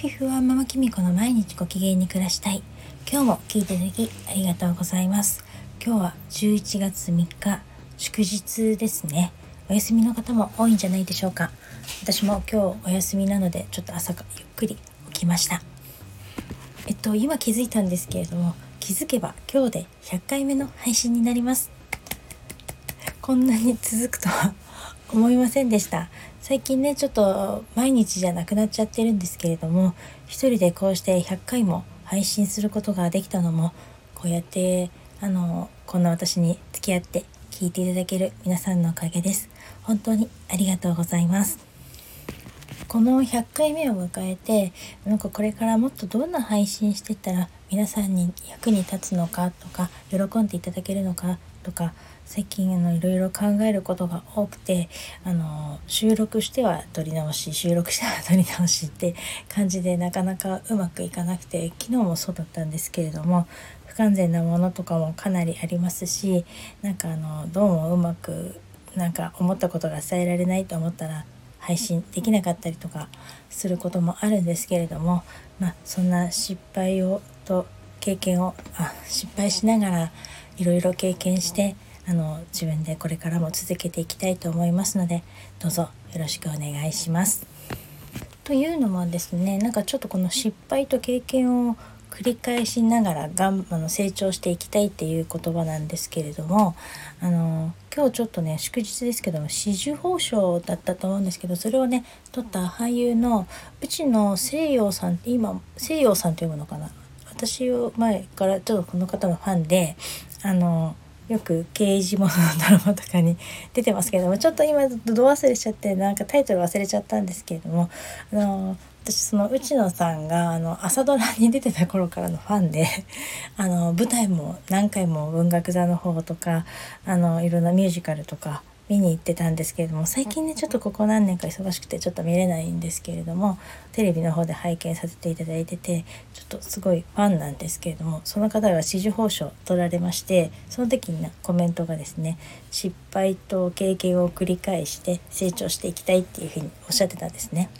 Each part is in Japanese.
フィフはママキミコの毎日ご機嫌に暮らしたい。今日も聞いていただきありがとうございます。今日は11月3日祝日ですね。お休みの方も多いんじゃないでしょうか。私も今日お休みなのでちょっと朝かゆっくり起きました。えっと今気づいたんですけれども気づけば今日で100回目の配信になります。こんなに続くとは思いませんでした。最近ねちょっと毎日じゃなくなっちゃってるんですけれども一人でこうして100回も配信することができたのもこうやってあのこんな私に付き合って聞いていただける皆さんのおかげです。本当にありがとうございます。この100回目を迎えてなんかこれからもっとどんな配信してったら皆さんに役に立つのかとか喜んでいただけるのかとか最近のいろいろ考えることが多くてあの収録しては撮り直し収録しては撮り直しって感じでなかなかうまくいかなくて昨日もそうだったんですけれども不完全なものとかもかなりありますしなんかあのどうもうまくなんか思ったことが伝えられないと思ったら配信できなかったりとかすることもあるんですけれども、まあ、そんな失敗をと経験をあ失敗しながらいろいろ経験してあの自分でこれからも続けていきたいと思いますのでどうぞよろしくお願いします。というのもですねなんかちょっとこの失敗と経験を繰り返しながらがんあの成長していきたいっていう言葉なんですけれどもあの今日ちょっとね祝日ですけども紫綬褒章だったと思うんですけどそれをね撮った俳優のうちの西洋さんって今西洋さんと読むのかな？私を前からちょっとこの方のファンであのよく刑事物のドラマとかに出てますけどもちょっと今ど忘れしちゃってなんかタイトル忘れちゃったんですけれどもあの私その内野さんがあの朝ドラに出てた頃からのファンであの舞台も何回も文学座の方とかあのいろんなミュージカルとか見に行ってたんですけれども最近ねちょっとここ何年か忙しくてちょっと見れないんですけれどもテレビの方で拝見させていただいててちょっとすごいファンなんですけれどもその方が紫綬褒章を取られましてその時に、ね、コメントがですね失敗と経験を繰り返して成長していきたいっていうふうにおっしゃってたんですね。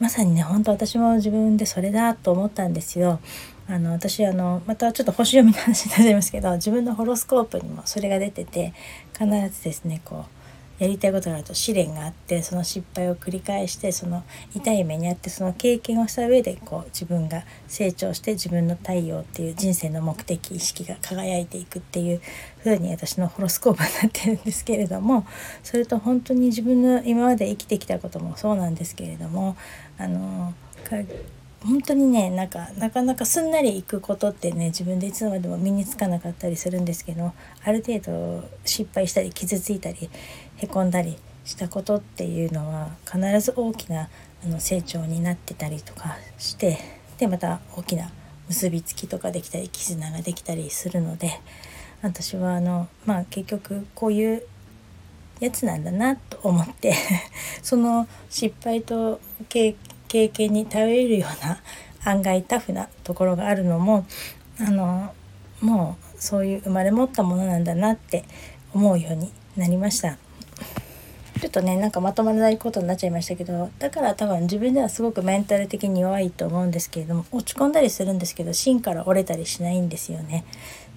まさにね本当私も自分でそれだと思ったんですよ。あの私あのまたちょっと星読みの話になりますけど自分のホロスコープにもそれが出てて必ずですねこうやりたいことがあると試練があってその失敗を繰り返してその痛い目にあってその経験をした上でこう自分が成長して自分の太陽っていう人生の目的意識が輝いていくっていう風に私のホロスコープになってるんですけれどもそれと本当に自分の今まで生きてきたこともそうなんですけれどもあの本当にねなんかなかなかすんなりいくことってね自分でいつまでも身につかなかったりするんですけどある程度失敗したり傷ついたりへこんだりしたことっていうのは必ず大きなあの成長になってたりとかしてでまた大きな結びつきとかできたり絆ができたりするので私はあのまあ結局こういうやつなんだなと思って その失敗と経験に頼れるような案外タフなところがあるのもあのもうそういう生まれ持ったものなんだなって思うようになりました。ちょっとねなんかまとまらないことになっちゃいましたけどだから多分自分ではすごくメンタル的に弱いと思うんですけれども落ち込んだりするんですけど芯から折れたりしないんですよね。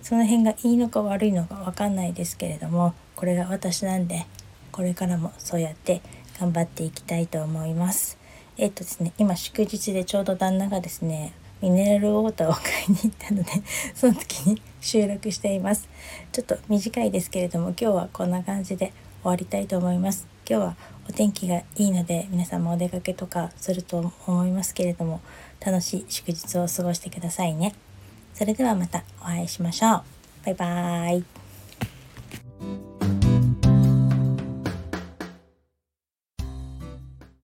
その辺がいいのか悪いのか分かんないですけれどもこれが私なんでこれからもそうやって頑張っていきたいと思います。えっとですね今祝日でちょうど旦那がですねミネラルウォーターを買いに行ったので その時に収録しています。ちょっと短いですけれども今日はこんな感じで終わりたいと思います。今日はお天気がいいので皆さんもお出かけとかすると思いますけれども楽しい祝日を過ごしてくださいね。それではまたお会いしましょう。バイバーイ。